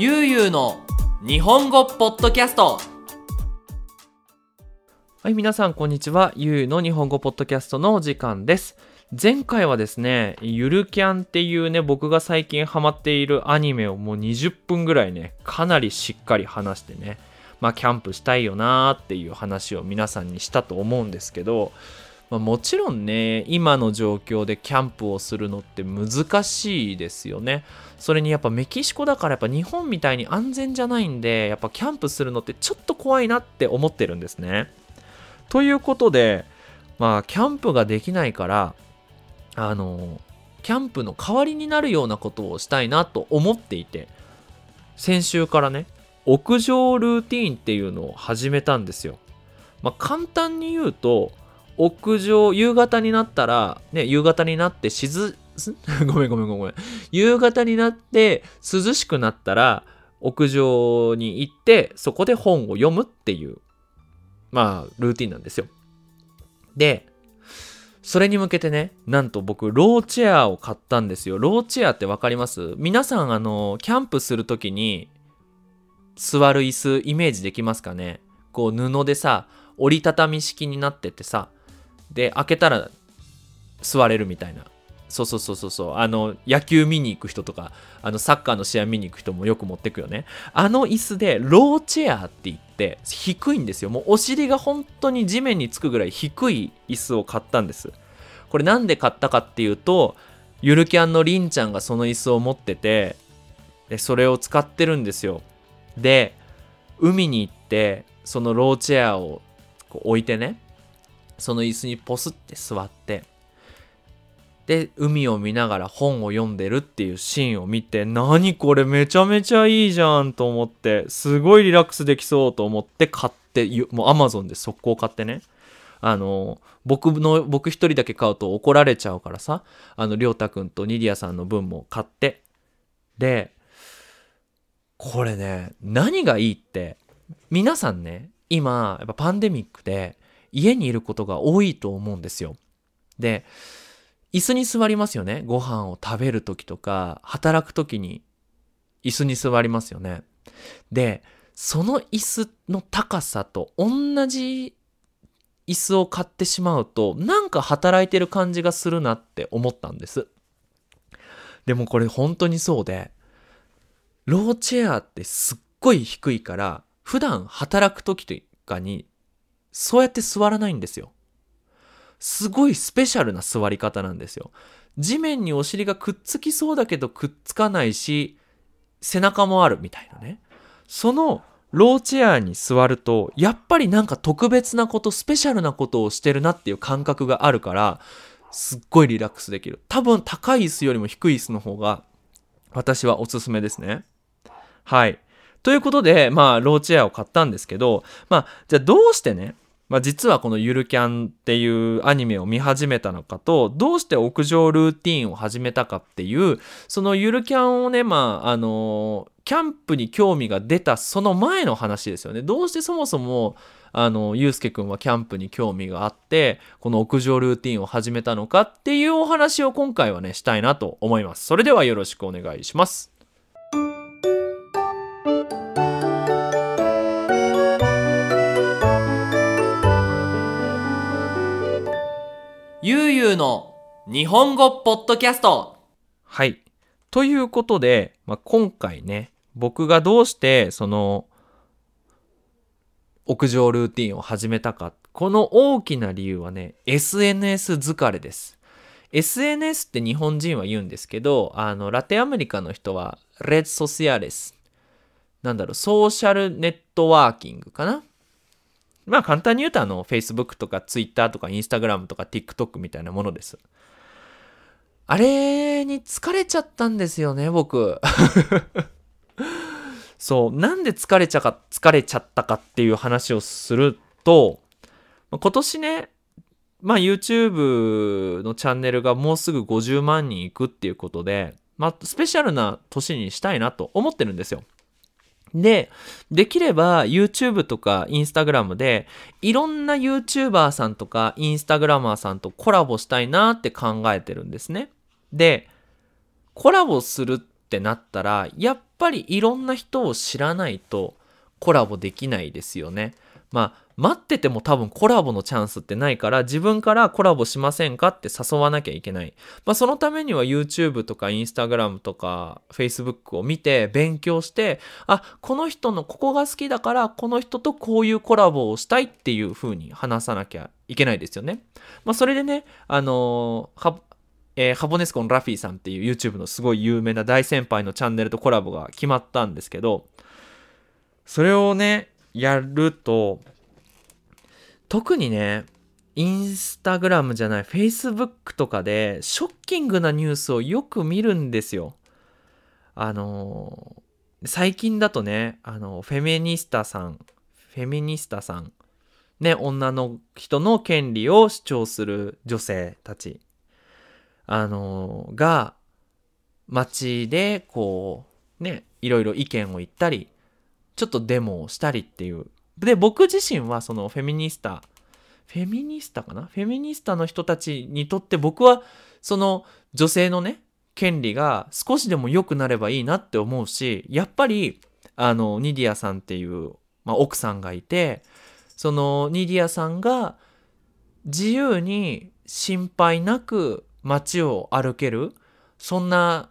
ゆうゆうの日本語ポッドキャストはい、皆さん、こんにちは。ゆうの日本語ポッドキャストのお時間です。前回はですね、ゆるキャンっていうね、僕が最近ハマっているアニメをもう20分ぐらいね、かなりしっかり話してね、まあ、キャンプしたいよなーっていう話を皆さんにしたと思うんですけど、まあ、もちろんね、今の状況でキャンプをするのって難しいですよね。それにやっぱメキシコだからやっぱ日本みたいに安全じゃないんで、やっぱキャンプするのってちょっと怖いなって思ってるんですね。ということで、まあ、キャンプができないから、あの、キャンプの代わりになるようなことをしたいなと思っていて、先週からね、屋上ルーティーンっていうのを始めたんですよ。まあ、簡単に言うと、屋上、夕方になったら、ね、夕方になってしず、すごめんごめんごめん。夕方になって涼しくなったら、屋上に行って、そこで本を読むっていうまあ、ルーティンなんですよ。で、それに向けてね、なんと僕、ローチェアを買ったんですよ。ローチェアってわかります？皆さん、あの、キャンプするときに、座る椅子、イメージできますかね？こう、布でさ、折りたたみ式になっててさ、で、開けたら座れるみたいな。そうそうそうそうそう。あの、野球見に行く人とか、あの、サッカーの試合見に行く人もよく持ってくよね。あの椅子で、ローチェアって言って、低いんですよ。もうお尻が本当に地面につくぐらい低い椅子を買ったんです。これなんで買ったかっていうと、ゆるキャンのりんちゃんがその椅子を持ってて、で、それを使ってるんですよ。で、海に行って、そのローチェアをこう置いてね、その椅子にポスって座って、で、海を見ながら本を読んでるっていうシーンを見て、何これめちゃめちゃいいじゃんと思って、すごいリラックスできそうと思って買って、もう Amazon で速攻買ってね。あの、僕の、僕一人だけ買うと怒られちゃうからさ、あの、りょうたくんとニディアさんの分も買って。で、これね、何がいいって、皆さんね、今、やっぱパンデミックで家にいることが多いと思うんですよ。で、椅子に座りますよね。ご飯を食べるときとか、働くときに椅子に座りますよね。で、その椅子の高さと同じ椅子を買ってしまうと、なんか働いてる感じがするなって思ったんです。でもこれ本当にそうで、ローチェアってすっごい低いから、普段働く時とかに、そうやって座らないんですよ。すごいスペシャルな座り方なんですよ。地面にお尻がくっつきそうだけどくっつかないし、背中もあるみたいなね。そのローチェアに座ると、やっぱりなんか特別なこと、スペシャルなことをしてるなっていう感覚があるから、すっごいリラックスできる。多分高い椅子よりも低い椅子の方が、私はおすすめですね。はい。ということで、まあ、ローチェアを買ったんですけど、まあ、じゃあどうしてね、まあ、実はこのゆるキャンっていうアニメを見始めたのかと、どうして屋上ルーティンを始めたかっていう、そのゆるキャンをね、まあ、あのキャンプに興味が出たその前の話ですよね。どうしてそもそも、あの、ゆうすけくんはキャンプに興味があって、この屋上ルーティンを始めたのかっていうお話を今回はね、したいなと思います。それではよろしくお願いします。ゆうゆうの日本語ポッドキャストはい。ということで、まあ、今回ね、僕がどうしてその屋上ルーティンを始めたか、この大きな理由はね、SNS 疲れです。SNS って日本人は言うんですけど、あの、ラテアメリカの人は、レッドソシアレス。なんだろう、ソーシャルネットワーキングかな？まあ簡単に言うとあの Facebook とか Twitter とか Instagram とか TikTok みたいなものです。あれに疲れちゃったんですよね、僕。そう、なんで疲れちゃか、疲れちゃったかっていう話をすると、今年ね、まあ YouTube のチャンネルがもうすぐ50万人いくっていうことで、まあスペシャルな年にしたいなと思ってるんですよ。で、できれば YouTube とか Instagram でいろんな YouTuber さんとか Instagramer さんとコラボしたいなって考えてるんですね。で、コラボするってなったらやっぱりいろんな人を知らないとコラボできないですよね。まあ待ってても多分コラボのチャンスってないから自分からコラボしませんかって誘わなきゃいけない。まあそのためには YouTube とか Instagram とか Facebook を見て勉強してあこの人のここが好きだからこの人とこういうコラボをしたいっていう風に話さなきゃいけないですよね。まあそれでねあのーえー、ハボネスコのラフィーさんっていう YouTube のすごい有名な大先輩のチャンネルとコラボが決まったんですけどそれをねやると特にねインスタグラムじゃないフェイスブックとかでショッキングなニュースをよく見るんですよ。あのー、最近だとねあのフェミニスタさんフェミニスタさんね女の人の権利を主張する女性たちあのー、が街でこうねいろいろ意見を言ったりちょっとデモをしたりっていうで、僕自身はそのフェミニスタ、フェミニスタかな？フェミニスタの人たちにとって僕はその女性のね、権利が少しでも良くなればいいなって思うし、やっぱり、あの、ニディアさんっていう、まあ、奥さんがいて、そのニディアさんが自由に心配なく街を歩ける、そんな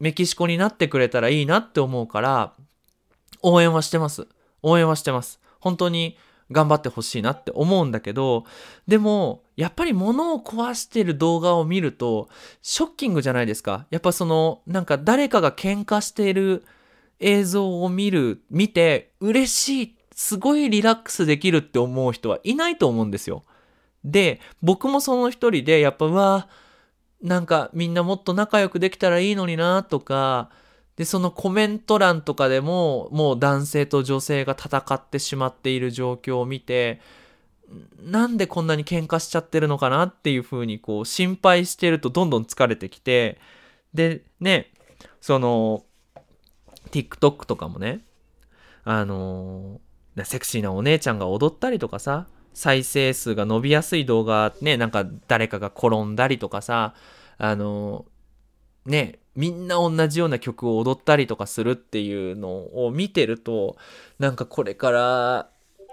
メキシコになってくれたらいいなって思うから、応援はしてます。応援はしてます。本当に頑張ってほしいなって思うんだけど、でも、やっぱり物を壊してる動画を見ると、ショッキングじゃないですか。やっぱその、なんか誰かが喧嘩している映像を見る、見て、嬉しい、すごいリラックスできるって思う人はいないと思うんですよ。で、僕もその一人で、やっぱ、うわなんかみんなもっと仲良くできたらいいのになとか、で、そのコメント欄とかでも、もう男性と女性が戦ってしまっている状況を見て、なんでこんなに喧嘩しちゃってるのかなっていうふうにこう心配してるとどんどん疲れてきて、で、ね、その、TikTok とかもね、あの、セクシーなお姉ちゃんが踊ったりとかさ、再生数が伸びやすい動画ね、なんか誰かが転んだりとかさ、あの、ね、みんな同じような曲を踊ったりとかするっていうのを見てるとなんかこれから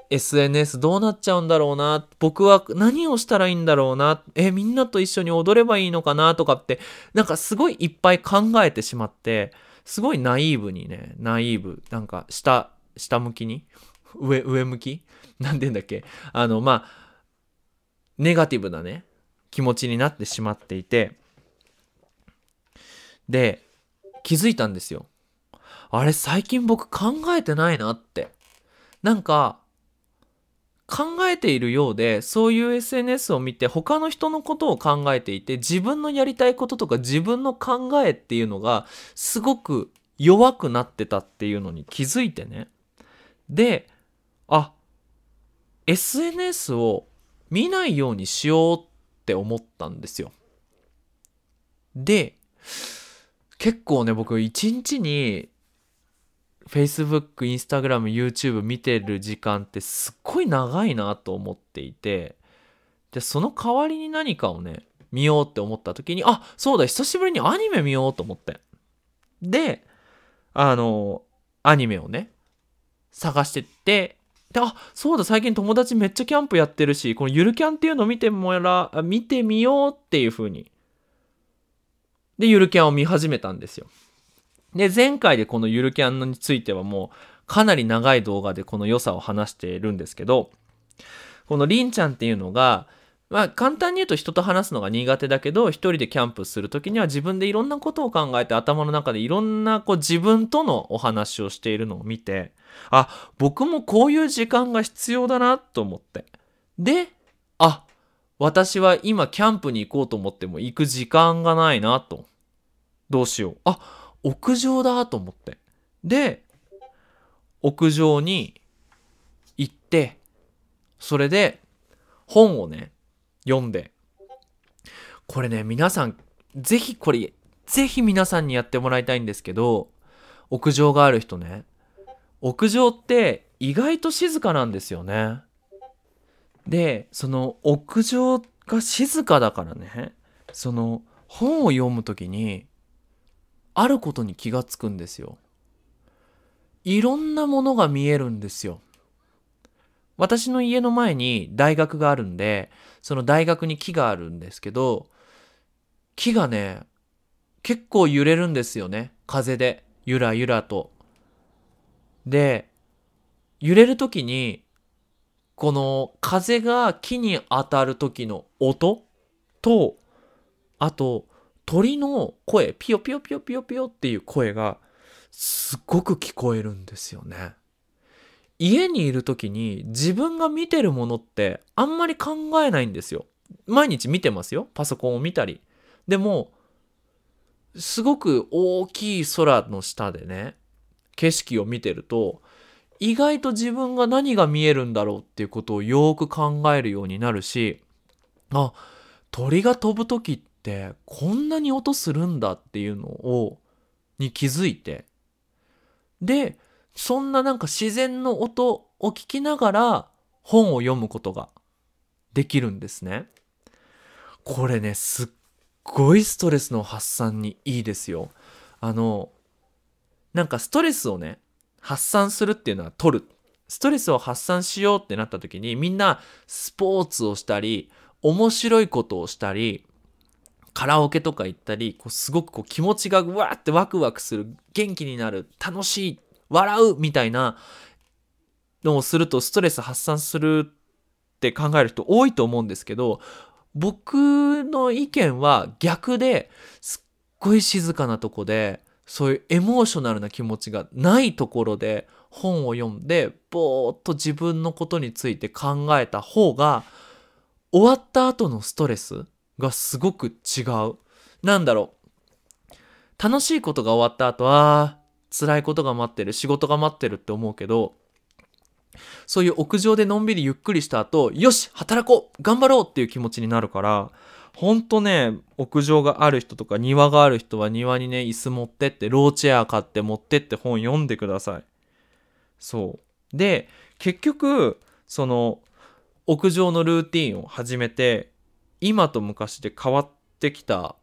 SNS どうなっちゃうんだろうな僕は何をしたらいいんだろうなえみんなと一緒に踊ればいいのかなとかってなんかすごいいっぱい考えてしまってすごいナイーブにねナイーブなんか下下向きに上上向きなんて言うんだっけあのまあネガティブなね気持ちになってしまっていてで、気づいたんですよ。あれ、最近僕考えてないなって。なんか、考えているようで、そういう SNS を見て他の人のことを考えていて、自分のやりたいこととか自分の考えっていうのがすごく弱くなってたっていうのに気づいてね。で、あ、SNS を見ないようにしようって思ったんですよ。で、結構ね、僕一日に Facebook、Instagram、YouTube 見てる時間ってすっごい長いなと思っていて、で、その代わりに何かをね、見ようって思った時に、あ、そうだ、久しぶりにアニメ見ようと思って。で、あの、アニメをね、探してって、で、あ、そうだ、最近友達めっちゃキャンプやってるし、このゆるキャンっていうのを見てもら、見てみようっていう風にで、ゆるキャンを見始めたんですよ。で、前回でこのゆるキャンについてはもうかなり長い動画でこの良さを話しているんですけど、このりんちゃんっていうのが、まあ簡単に言うと人と話すのが苦手だけど、一人でキャンプするときには自分でいろんなことを考えて頭の中でいろんなこう自分とのお話をしているのを見て、あ、僕もこういう時間が必要だなと思って。で、あ、私は今キャンプに行こうと思っても行く時間がないなと。どうしよう。あ、屋上だと思って。で、屋上に行って、それで本をね、読んで。これね、皆さん、ぜひこれ、ぜひ皆さんにやってもらいたいんですけど、屋上がある人ね。屋上って意外と静かなんですよね。で、その屋上が静かだからね、その本を読むときに、あることに気がつくんですよ。いろんなものが見えるんですよ。私の家の前に大学があるんで、その大学に木があるんですけど、木がね、結構揺れるんですよね。風で。ゆらゆらと。で、揺れるときに、この風が木に当たる時の音と、あと鳥の声、ピヨピヨピヨピヨピヨっていう声がすっごく聞こえるんですよね。家にいる時に自分が見てるものってあんまり考えないんですよ。毎日見てますよ。パソコンを見たり。でも、すごく大きい空の下でね、景色を見てると、意外と自分が何が見えるんだろうっていうことをよく考えるようになるし、あ、鳥が飛ぶ時ってこんなに音するんだっていうのを、に気づいて、で、そんななんか自然の音を聞きながら本を読むことができるんですね。これね、すっごいストレスの発散にいいですよ。あの、なんかストレスをね、発散するっていうのは取る。ストレスを発散しようってなった時にみんなスポーツをしたり、面白いことをしたり、カラオケとか行ったり、こうすごくこう気持ちがうわーってワクワクする、元気になる、楽しい、笑うみたいなのをするとストレス発散するって考える人多いと思うんですけど、僕の意見は逆ですっごい静かなとこでそういうエモーショナルな気持ちがないところで本を読んでぼーっと自分のことについて考えた方が終わった後のストレスがすごく違う。なんだろう。楽しいことが終わった後は辛いことが待ってる仕事が待ってるって思うけどそういう屋上でのんびりゆっくりした後よし働こう頑張ろうっていう気持ちになるからほんとね、屋上がある人とか庭がある人は庭にね、椅子持ってって、ローチェア買って持ってって本読んでください。そう。で、結局、その、屋上のルーティンを始めて、今と昔で変わってきた。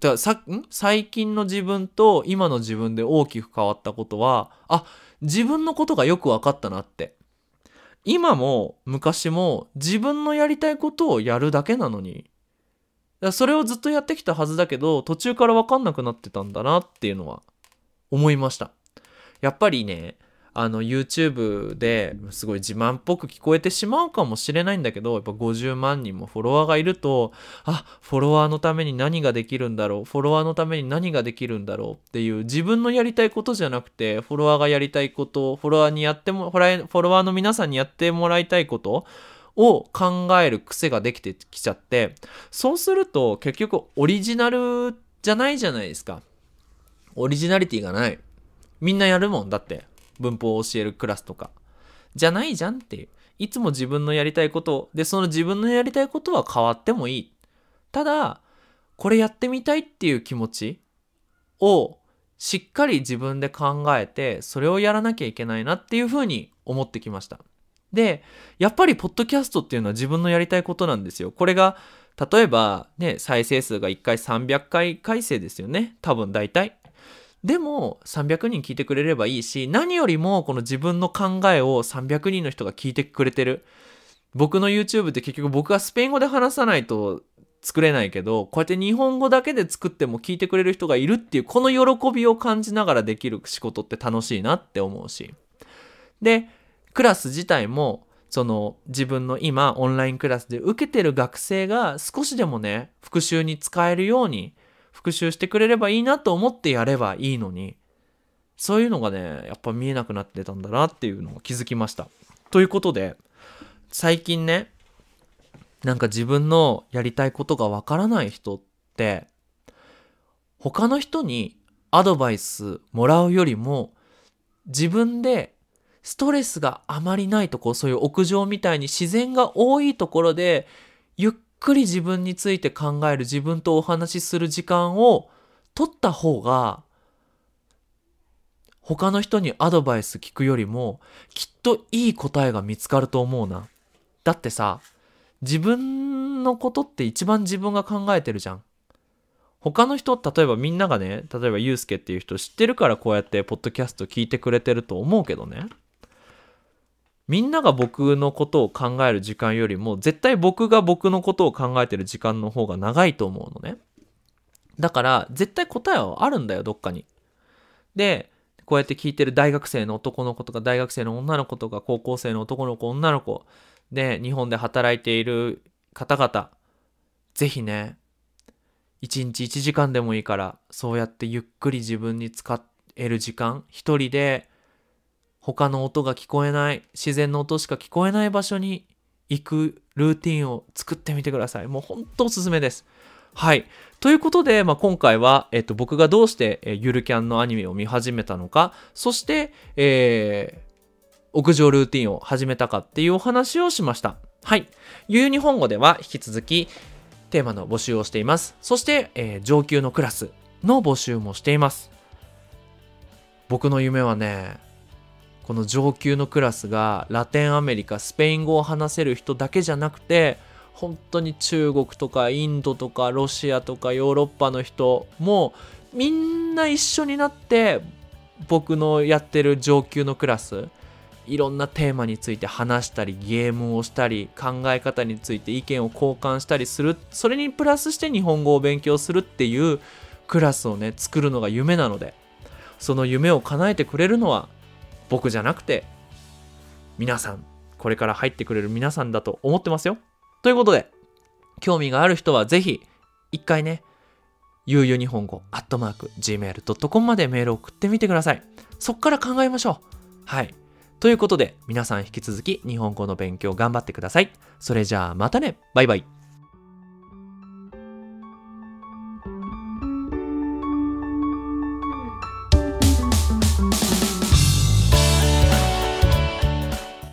ださん？最近の自分と今の自分で大きく変わったことは、あ、自分のことがよく分かったなって。今も昔も自分のやりたいことをやるだけなのに、それをずっとやってきたはずだけど、途中からわかんなくなってたんだなっていうのは思いました。やっぱりね、あの YouTube ですごい自慢っぽく聞こえてしまうかもしれないんだけど、やっぱ50万人もフォロワーがいると、あ、フォロワーのために何ができるんだろう、フォロワーのために何ができるんだろうっていう自分のやりたいことじゃなくて、フォロワーがやりたいこと、フォロワーにやっても、フォロワーの皆さんにやってもらいたいことを考える癖ができてきちゃって、そうすると結局オリジナルじゃないじゃないですか。オリジナリティがない。みんなやるもんだって。文法を教えるクラスとか。じゃないじゃんっていう。いつも自分のやりたいことで、その自分のやりたいことは変わってもいい。ただ、これやってみたいっていう気持ちをしっかり自分で考えて、それをやらなきゃいけないなっていうふうに思ってきました。で、やっぱりポッドキャストっていうのは自分のやりたいことなんですよ。これが、例えばね、再生数が1回300回再生ですよね。多分大体。でも300人聞いてくれればいいし、何よりもこの自分の考えを300人の人が聞いてくれてる。僕の YouTube って結局僕がスペイン語で話さないと作れないけど、こうやって日本語だけで作っても聞いてくれる人がいるっていう、この喜びを感じながらできる仕事って楽しいなって思うし。で、クラス自体もその自分の今オンラインクラスで受けてる学生が少しでもね復習に使えるように復習してくれればいいなと思ってやればいいのにそういうのがねやっぱ見えなくなってたんだなっていうのを気づきました。ということで最近ねなんか自分のやりたいことがわからない人って他の人にアドバイスもらうよりも自分でストレスがあまりないとこ、そういう屋上みたいに自然が多いところで、ゆっくり自分について考える、自分とお話しする時間を取った方が、他の人にアドバイス聞くよりも、きっといい答えが見つかると思うな。だってさ、自分のことって一番自分が考えてるじゃん。他の人例えばみんながね例えばユうスケっていう人知ってるからこうやってポッドキャスト聞いてくれてると思うけどねみんなが僕のことを考える時間よりも絶対僕が僕のことを考えてる時間の方が長いと思うのね。だから絶対答えはあるんだよどっかに。でこうやって聞いてる大学生の男の子とか大学生の女の子とか高校生の男の子女の子。で日本で働いている方々。ぜひね1日1時間でもいいからそうやってゆっくり自分に使える時間一人で他の音が聞こえない自然の音しか聞こえない場所に行くルーティンを作ってみてください。もう本当おすすめです。はい。ということで、まあ、今回は、えっと、僕がどうして、え、ゆるキャンのアニメを見始めたのかそして、えー、屋上ルーティンを始めたかっていうお話をしました。はい。ゆう日本語では引き続きテーマの募集をしています。そして、えー、上級のクラスの募集もしています。僕の夢はね、この上級のクラスがラテンアメリカ、スペイン語を話せる人だけじゃなくて、本当に中国とかインドとかロシアとかヨーロッパの人もみんな一緒になって僕のやってる上級のクラスいろんなテーマについて話したりゲームをしたり考え方について意見を交換したりするそれにプラスして日本語を勉強するっていうクラスをね作るのが夢なのでその夢を叶えてくれるのは僕じゃなくて皆さんこれから入ってくれる皆さんだと思ってますよということで興味がある人はぜひ一回ねゆうゆ日本語アットマーク gmail.com までメールを送ってみてくださいそっから考えましょうはいということで、皆さん引き続き日本語の勉強頑張ってください。それじゃあまたね。バイバイ。